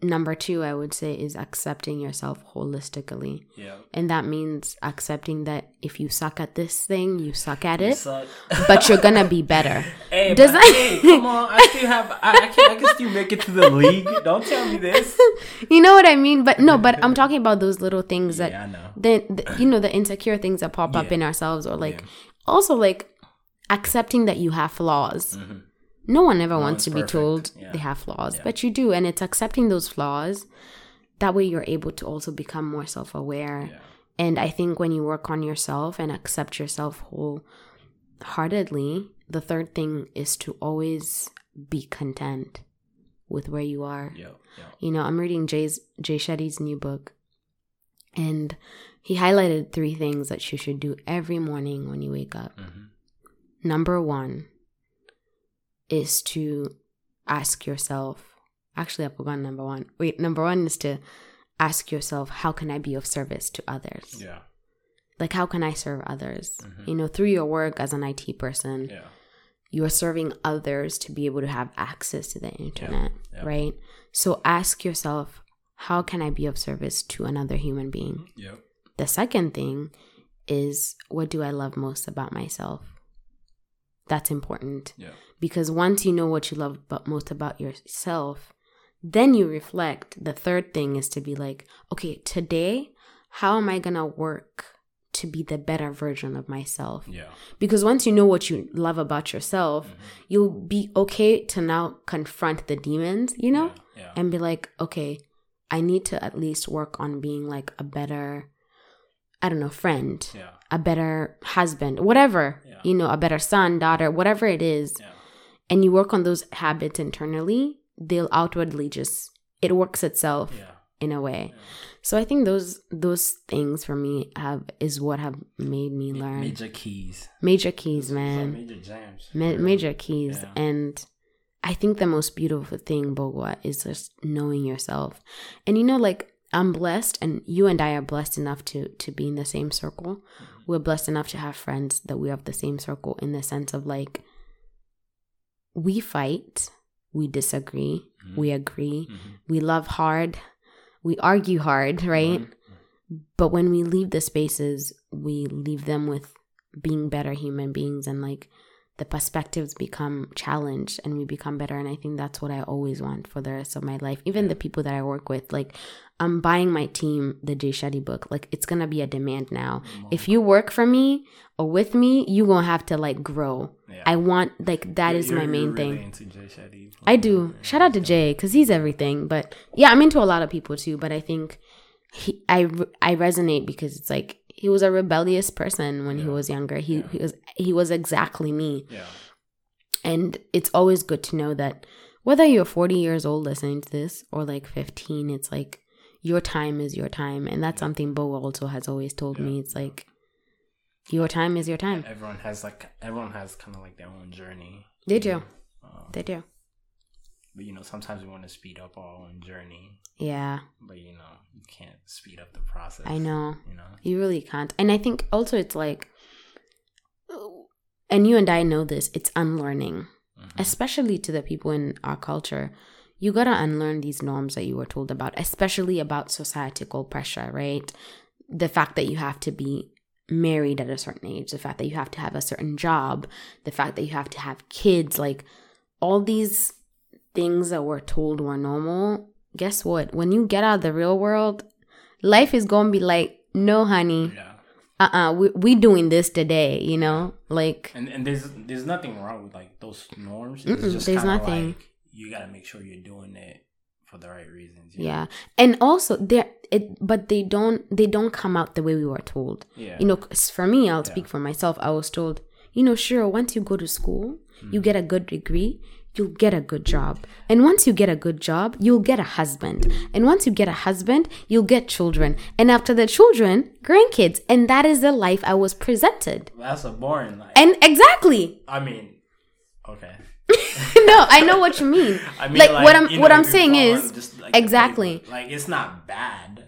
number 2 I would say is accepting yourself holistically. Yeah. And that means accepting that if you suck at this thing, you suck at You it, suck. but you're going to be better. Hey, Does but, that- hey, come on! I still have. I, I can. I can still make it to the league. Don't tell me this. You know what I mean? But no, but I'm talking about those little things that yeah, the, the you know the insecure things that pop up in ourselves or like Yeah. also like accepting that you have flaws. Mhm. No one ever No wants to be told Yeah. they have flaws, Yeah. but you do, and it's accepting those flaws. That way, you're able to also become more self-aware Yeah. And I think when you work on yourself and accept yourself wholeheartedly, the third thing is to always be content with where you are. Yeah. Yeah. You know, I'm reading Jay's Jay Shetty's new book, and he highlighted three things that you should do every morning when you wake up. hmm Number one is to ask yourself. Actually, I forgot number one. Wait, number one is to ask yourself, how can I be of service to others? Yeah. Like, how can I serve others? Mhm. You know, through your work as an IT person, Yeah. you are serving others to be able to have access to the internet, yeah. right? So ask yourself, how can I be of service to another human being? Yep. The second thing is, what do I love most about myself? That's important Yeah. because once you know what you love but most about yourself, then you reflect. The third thing is to be like, okay, today, how am I gonna work to be the better version of myself? Yeah. Because once you know what you love about yourself, Mhm. you'll be okay to now confront the demons, you know, Yeah. yeah. and be like, okay, I need to at least work on being like a better, I don't know, friend, Yeah. A better husband, whatever, Yeah. you know, a better son, daughter, whatever it is. Yeah. And you work on those habits internally, they'll outwardly just, it works itself Yeah. in a way. So I think those those things for me have is what have made me learn Major keys. major keys, Those man. Major jams. Ma- major keys and i think the most beautiful thing bogwa is just knowing yourself and you know like i'm blessed and you and i are blessed enough to to be in the same circle Mhm. We're blessed enough to have friends that we have the same circle in the sense of like we fight we disagree Mhm. we agree Mhm. we love hard we argue hard right Mhm. but when we leave the spaces we leave them with being better human beings and like the perspectives become challenged and we become better and i think that's what i always want for the rest of my life even the people that i work with like i'm buying my team the jay shetty book like it's gonna be a demand now mm-hmm. if you work for me or with me you gonna have to like grow Yeah. i want like that You're- is my main thing really Shetty. I do. Yeah. Shout out to Jay because he's everything. But yeah, I'm into a lot of people too. But I think he, I, I resonate because it's like he was a rebellious person when he was younger. He, Yeah. he was he was exactly me, Yeah. and it's always good to know that whether you're 40 years old listening to this or like 15, it's like your time is your time, and that's something Bo also has always told me. It's like your time is your time. Everyone has like everyone has kind of like their own journey. They you know? Um, They do. But you know, sometimes we want to speed up our own journey, Yeah, but you know, you can't speed up the process. I know. You know. You really can't. And I think also it's like, and you and I know this, it's unlearning, Mhm. especially to the people in our culture. You gotta unlearn these norms that you were told about, especially about societal pressure, right? The fact that you have to be married at a certain age, the fact that you have to have a certain job, the fact that you have to have kids, like all these things that we're told were normal. Guess what? When you get out of the real world, life is gonna be like, no, honey, Yeah. uh-uh we, we doing this today you know like And and there's there's nothing wrong with like those norms. There's nothing. Like, you gotta make sure you're doing it for the right reasons. you know? yeah and also there it but they don't they don't come out the way we were told Yeah. you know for me i'll Yeah. speak for myself i was told you know sure once you go to school Mm. you get a good degree you'll get a good job and once you get a good job you'll get a husband and once you get a husband you'll get children and after the children grandkids and that is the life i was presented That's a boring life. and exactly I mean, okay. no i know what you mean I mean, like, what i'm what know, i'm saying is just, like, exactly. like it's not bad.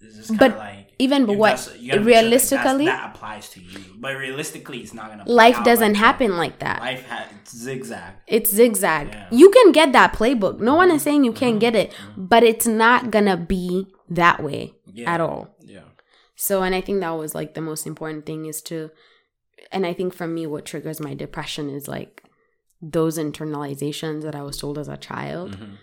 It's just But like even but what- that's- you gotta make sure that realistically- that applies to you. But realistically, it's not gonna. life doesn't like happen That. like that Life ha- it's zigzag. it's zigzag Yeah. you can get that playbook no one is saying you can't Mhm. get it but it's not gonna be that way Yeah. at all Yeah. so and i think that was like the most important thing is to and i think for me what triggers my depression is like those internalizations that i was told as a child Mhm.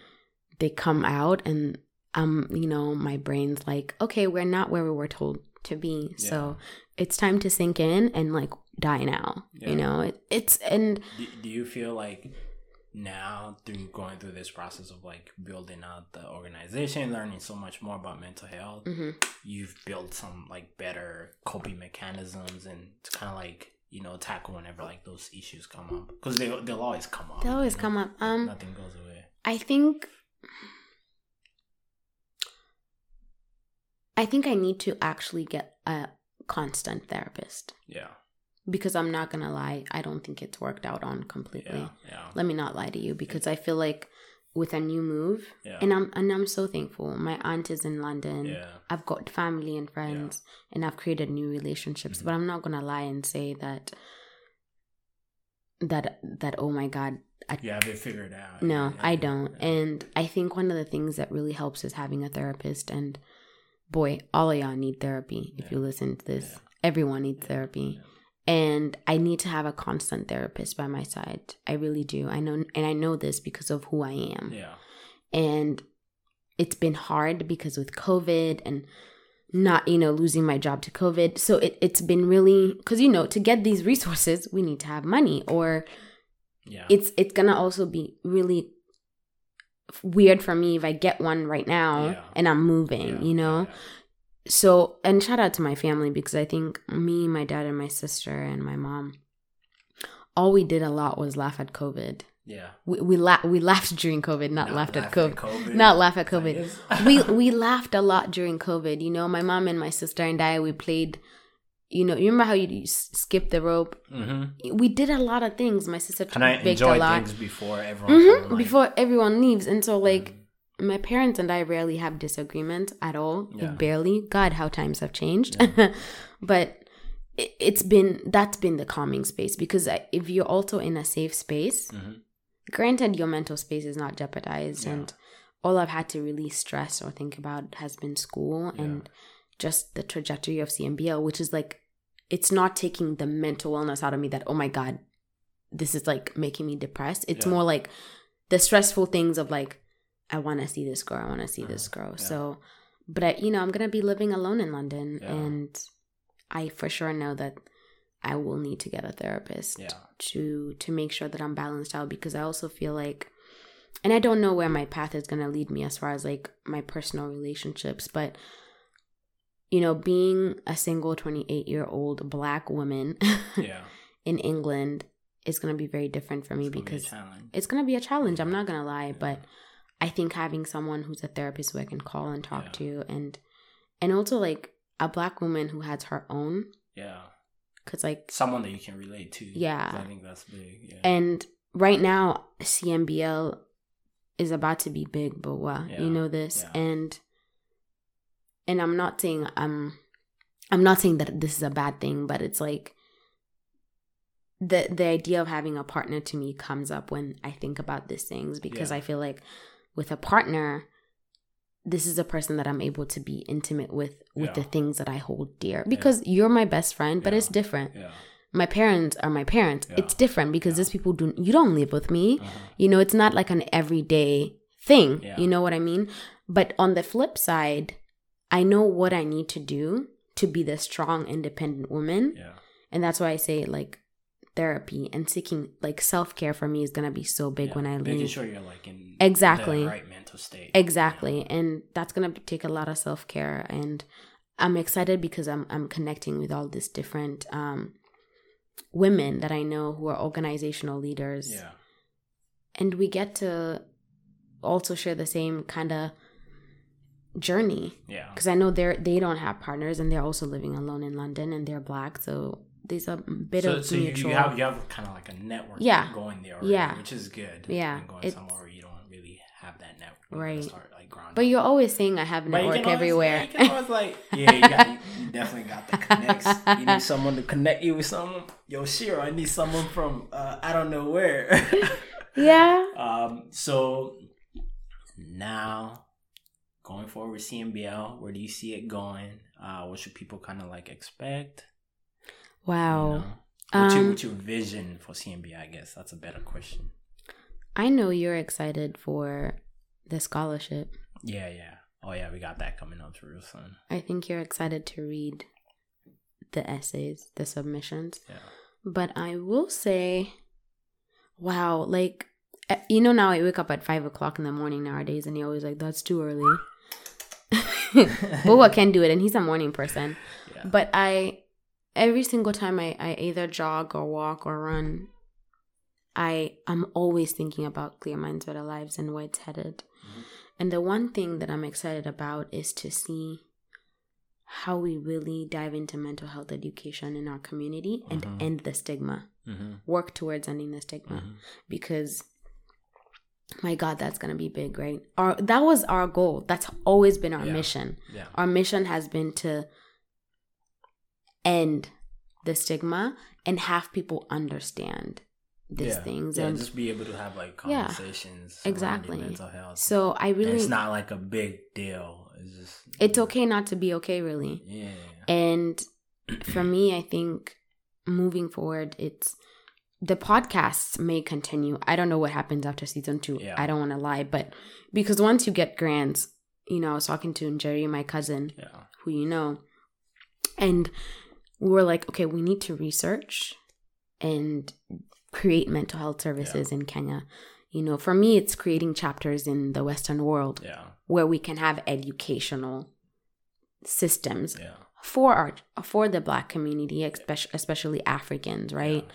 they come out and um you know my brain's like okay we're not where we were told to be so it's time to sink in and like die now Yeah. you know it, it's and Do, do you feel like now through going through this process of like building out the organization, learning so much more about mental health, hmm you've built some like better coping mechanisms and to kind of like you know tackle whenever like those issues come up because they they'll always come up. they'll always you know? come up. Um, Nothing goes away. I think I think I need to actually get a constant therapist Yeah, because I'm not gonna lie, I don't think it's worked out on completely. yeah, yeah, Let me not lie to you because I feel like with a new move, yeah. and I'm and I'm so thankful. My aunt is in London. yeah, I've got family and friends, and I've created new relationships. Mhm. But I'm not gonna lie and say that that that oh my god, I you have it figured out. No, Yeah, I don't. yeah. And I think one of the things that really helps is having a therapist. And boy, all of y'all need therapy. If Yeah. you listen to this, Yeah. everyone needs therapy. And I need to have a constant therapist by my side. I really do. I know, and I know this because of who I am. Yeah, And it's been hard because with COVID and not, you know, losing my job to COVID. So it, it's been really, because, you know, to get these resources, we need to have money or yeah, it's it's gonna also be really weird for me if I get one right now Yeah. and I'm moving, yeah, you know. yeah. So and shout out to my family because I think me, my dad, and my sister and my mom, all we did a lot was laugh at COVID. Yeah, We we la- we laughed during COVID, not, laughed at COVID. COVID. Not laugh at COVID. we we laughed a lot during COVID. You know, my mom and my sister and I we played. You know, you remember how you skip the rope? Mhm. We did a lot of things. My sister Kind of baked enjoy a lot. things before everyone. hmm before everyone leaves and so like Mhm. my parents and i rarely have disagreements at all like, barely god how times have changed but it, it's been that's been the calming space because if you're also in a safe space Mhm. granted your mental space is not jeopardized Yeah. and all i've had to really stress or think about has been school Yeah. and just the trajectory of cmbl which is like it's not taking the mental wellness out of me that oh my god this is like making me depressed it's Yeah. more like the stressful things of like i want to see this girl i want to see this Uh-huh. girl Yeah. so but I, you know i'm gonna be living alone in london Yeah. and i for sure know that i will need to get a therapist to to make sure that i'm balanced out because i also feel like and i don't know where my path is gonna lead me as far as like my personal relationships but you know being a single 28 year old black woman Yeah. in england is going to be very different for me It's gonna be because it's going to be a challenge i'm not going to lie Yeah. but i think having someone who's a therapist who i can call and talk Yeah. to and and also like a black woman who has her own yeah, because like someone that you can relate to. Yeah. I think that's big. Yeah. and right now cmbl is about to be big but wow Yeah. you know this and and i'm not saying i'm i'm not saying that this is a bad thing but it's like the the idea of having a partner to me comes up when i think about these things because Yeah. i feel like with a partner this is a person that i'm able to be intimate with with Yeah. the things that i hold dear because you're my best friend but Yeah. it's different yeah. my parents are my parents Yeah. it's different because Yeah. these people do you don't live with me Uh-huh. you know it's not like an everyday thing Yeah. you know what i mean but on the flip side i know what i need to do to be the strong independent woman Yeah. and that's why i say like therapy and seeking like self-care for me is gonna be so big Yeah. when i leave. Making sure you're like in Exactly. the right mental state. exactly Yeah. and that's gonna take a lot of self-care and i'm excited because i'm i'm connecting with all these different um women that i know who are organizational leaders Yeah. and we get to also share the same kind of journey Yeah. because i know they're they don't have partners and they're also living alone in london and they're black so there's a bit So, of so you, mutual you have you have kind of like a network Yeah. going there already, Yeah. which is good. Yeah. And going somewhere where you don't really have that network. Right. Start, like, but you're always saying i have you network always- everywhere Yeah, you always like, yeah, you, got, you, you definitely got the connects. You need someone to connect you with someone. Yo, Shiro, I need someone from uh, I don't know where. yeah um, so now going forward with CMBL, where do you see it going? Uh, what should people kind of like expect? You wow know? What's, your, Um, what's your vision for CMBL? I guess that's a better question. i know you're excited for the scholarship Yeah, yeah. Oh yeah, we got that coming up real soon. i think you're excited to read the essays the submissions Yeah. but I will say, wow, like uh, you know now I wake up at five o'clock in the morning nowadays, and he always like that's too early. Boa can do it, and he's a morning person. Yeah. But I, every single time I, I either jog or walk or run, I I'm always thinking about Clear Minds Better Lives and where it's headed. Mhm. And the one thing that I'm excited about is to see how we really dive into mental health education in our community and Mhm. end the stigma. Mm-hmm. Work towards ending the stigma Mm-hmm. because my god that's going to be big right our that was our goal that's always been our Yeah. mission Yeah. our mission has been to end the stigma and have people understand these yeah. things Yeah, and just be able to have like conversations. surrounding exactly. Mental health. so i And really it's not like a big deal. It's just. it's okay not to be okay really Yeah. and for me i think moving forward it's the podcasts may continue i don't know what happens after season two Yeah. i don't want to lie but because once you get grants you know i was talking to jerry my cousin Yeah. who you know and we were like okay we need to research and create mental health services in kenya you know for me it's creating chapters in the western world Yeah. where we can have educational systems Yeah. for our for the black community especially especially africans right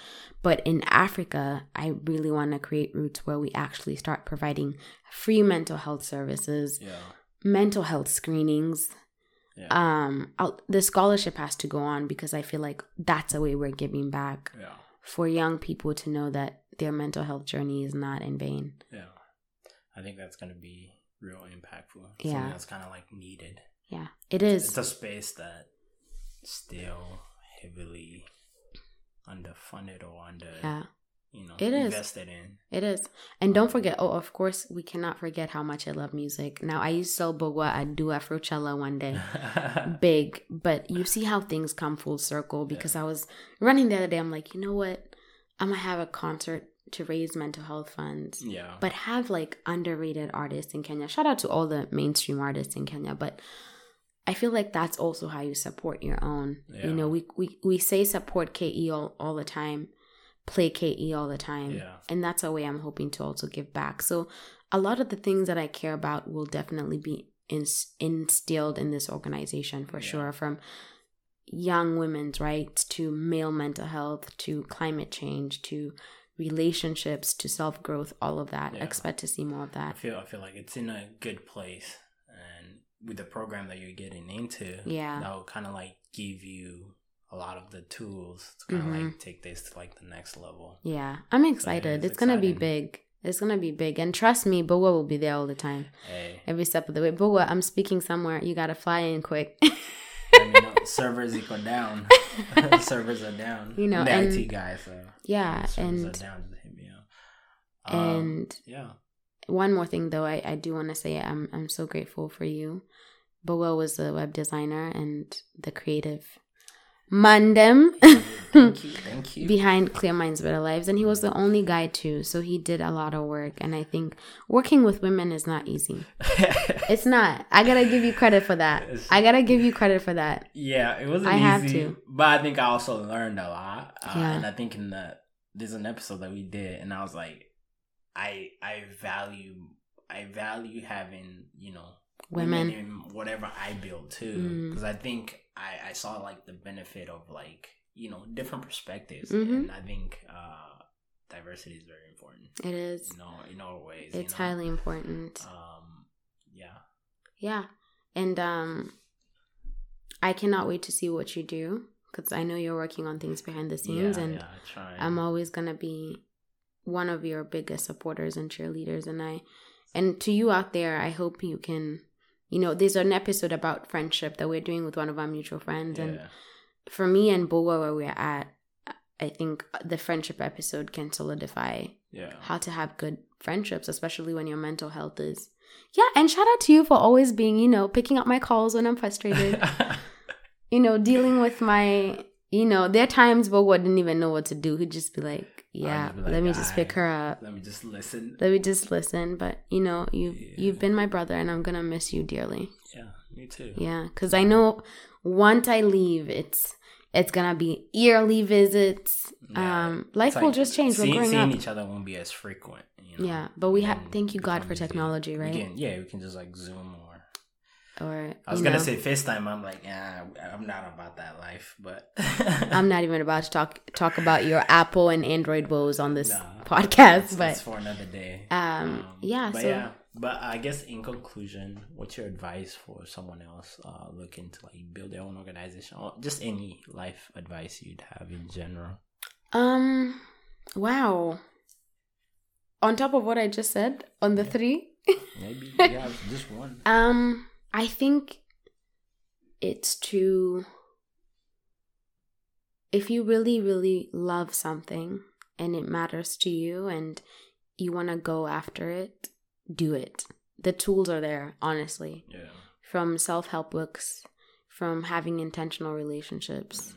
but in africa i really want to create roots where we actually start providing free mental health services Yeah. mental health screenings Yeah. um I'll, the scholarship has to go on because i feel like that's a way we're giving back yeah. for young people to know that their mental health journey is not in vain Yeah. I think that's gonna be real impactful. Yeah. Something that's kind of like needed. yeah it is It's a space that still heavily underfunded or under yeah you know It is. invested in. It is. And don't forget, oh, of course, we cannot forget how much I love music. Now, I used to sell Bogwa at Do Afrochella one day. Big. But you see how things come full circle because I was running the other day. I'm like, you know what? I'm to have a concert to raise mental health funds, yeah. but have like underrated artists in Kenya. Shout out to all the mainstream artists in Kenya. But I feel like that's also how you support your own. Yeah. You know, we, we, we say support KE all, all the time, play KE all the time yeah. and that's a way i'm hoping to also give back so a lot of the things that i care about will definitely be ins- instilled in this organization for Yeah. sure from young women's rights to male mental health to climate change to relationships to self-growth all of that Yeah. expect to see more of that I feel I feel like it's in a good place, with the program that you're getting into, Yeah. that will kind of like give you a lot of the tools to kind of Mhm. like take this to like the next level. yeah i'm excited it's gonna be big it's gonna be big and trust me bowa will be there all the time Hey, every step of the way bowa i'm speaking somewhere you gotta fly in quick let me know. servers equal down. servers are down. You know, I'm the and- IT guy, so yeah servers and are down. Just hit me up. Um, and yeah, one more thing though i, I do want to say i'm i'm so grateful for you boa was the web designer and the creative mandem thank you, thank you. behind clear minds better lives and he was the only guy too so he did a lot of work and i think working with women is not easy it's not i gotta give you credit for that i gotta give you credit for that Yeah, it wasn't I easy, have to. but I think I also learned a lot. Uh, Yeah. And I think in the there's an episode that we did, and I was like, I I value I value having you know women in whatever I build too, Mm. because I think I I saw like the benefit of like you know different perspectives, Mhm. and I think uh diversity is very important. it is You know, in all ways. it's you know? highly important Um, yeah. Yeah. And um I cannot wait to see what you do cuz I know you're working on things behind the scenes yeah, and yeah. I'm always going to be one of your biggest supporters and cheerleaders and I and to you out there, I hope you can you know, there's an episode about friendship that we're doing with one of our mutual friends and for me and Boa where we're at I think the friendship episode can solidify yeah. how to have good friendships, especially when your mental health is. Yeah, and shout out to you for always being, you know, picking up my calls when I'm frustrated. you know, dealing with my, you know, there are times Bogo didn't even know what to do. He'd just be like, yeah, like, let me just pick her up. Let me just listen. Let me just listen. But you know, you Yeah. you've been my brother, and I'm gonna miss you dearly. Yeah, me too. Yeah, because I know once I leave, it's it's gonna be yearly visits. Yeah. Um, life will just change. We're Seeing, growing seeing up. each other won't be as frequent. You know? Yeah, but we have thank you God for technology, right? can, yeah, we can just like Zoom. Or I was gonna know, say FaceTime. I'm like, yeah, I'm not about that life, but I'm not even about to talk talk about your Apple and Android woes on this Nah, podcast, It's, but it's for another day. um, yeah, But so yeah, but I guess in conclusion, what's your advice for someone else uh, looking to like build their own organization, or just any life advice you'd have in general? um, wow. On top of what I just said, on the three, Maybe have just one. Um, I think it's to if you really, really love something and it matters to you and you want to go after it, do it. The tools are there, honestly. Yeah. From self help books, from having intentional relationships.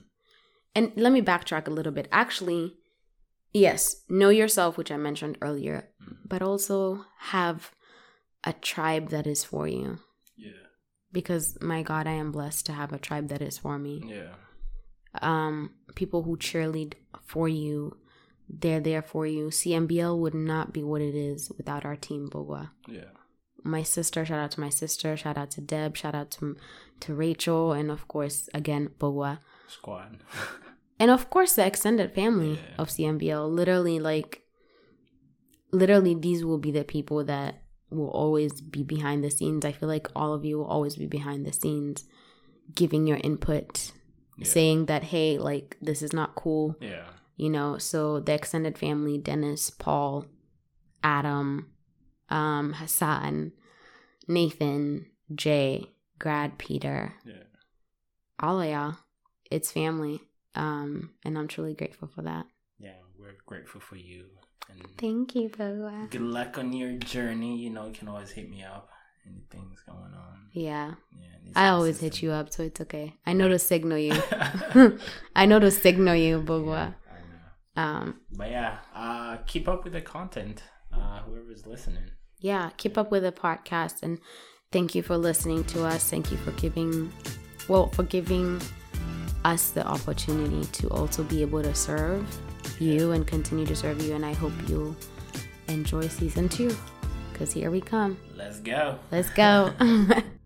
And let me backtrack a little bit. Actually, yes, know yourself, which I mentioned earlier, Mhm. but also have a tribe that is for you Yeah. Because my god i am blessed to have a tribe that is for me Yeah. um people who cheerlead for you they're there for you cmbl would not be what it is without our team bogwa Yeah. my sister shout out to my sister shout out to deb shout out to to rachel and of course again bogwa Squad. and of course the extended family Yeah. of cmbl literally like literally these will be the people that will always be behind the scenes i feel like all of you will always be behind the scenes giving your input Yeah. saying that hey like this is not cool yeah. you know so the extended family dennis paul adam um hassan nathan jay grad peter Yeah. all of y'all it's family um and i'm truly grateful for that Yeah. We're grateful for you. And thank you Boa. good luck on your journey. You know, you can always hit me up. Anything's going on. yeah Yeah. i always hit you up so it's okay i know to signal you I know to signal you bogwa know. um But yeah, uh, keep up with the content. Uh, whoever's listening. yeah keep up with the podcast and thank you for listening to us thank you for giving well for giving us the opportunity to also be able to serve you and continue to serve you and i hope you'll enjoy season two because here we come Let's go. let's go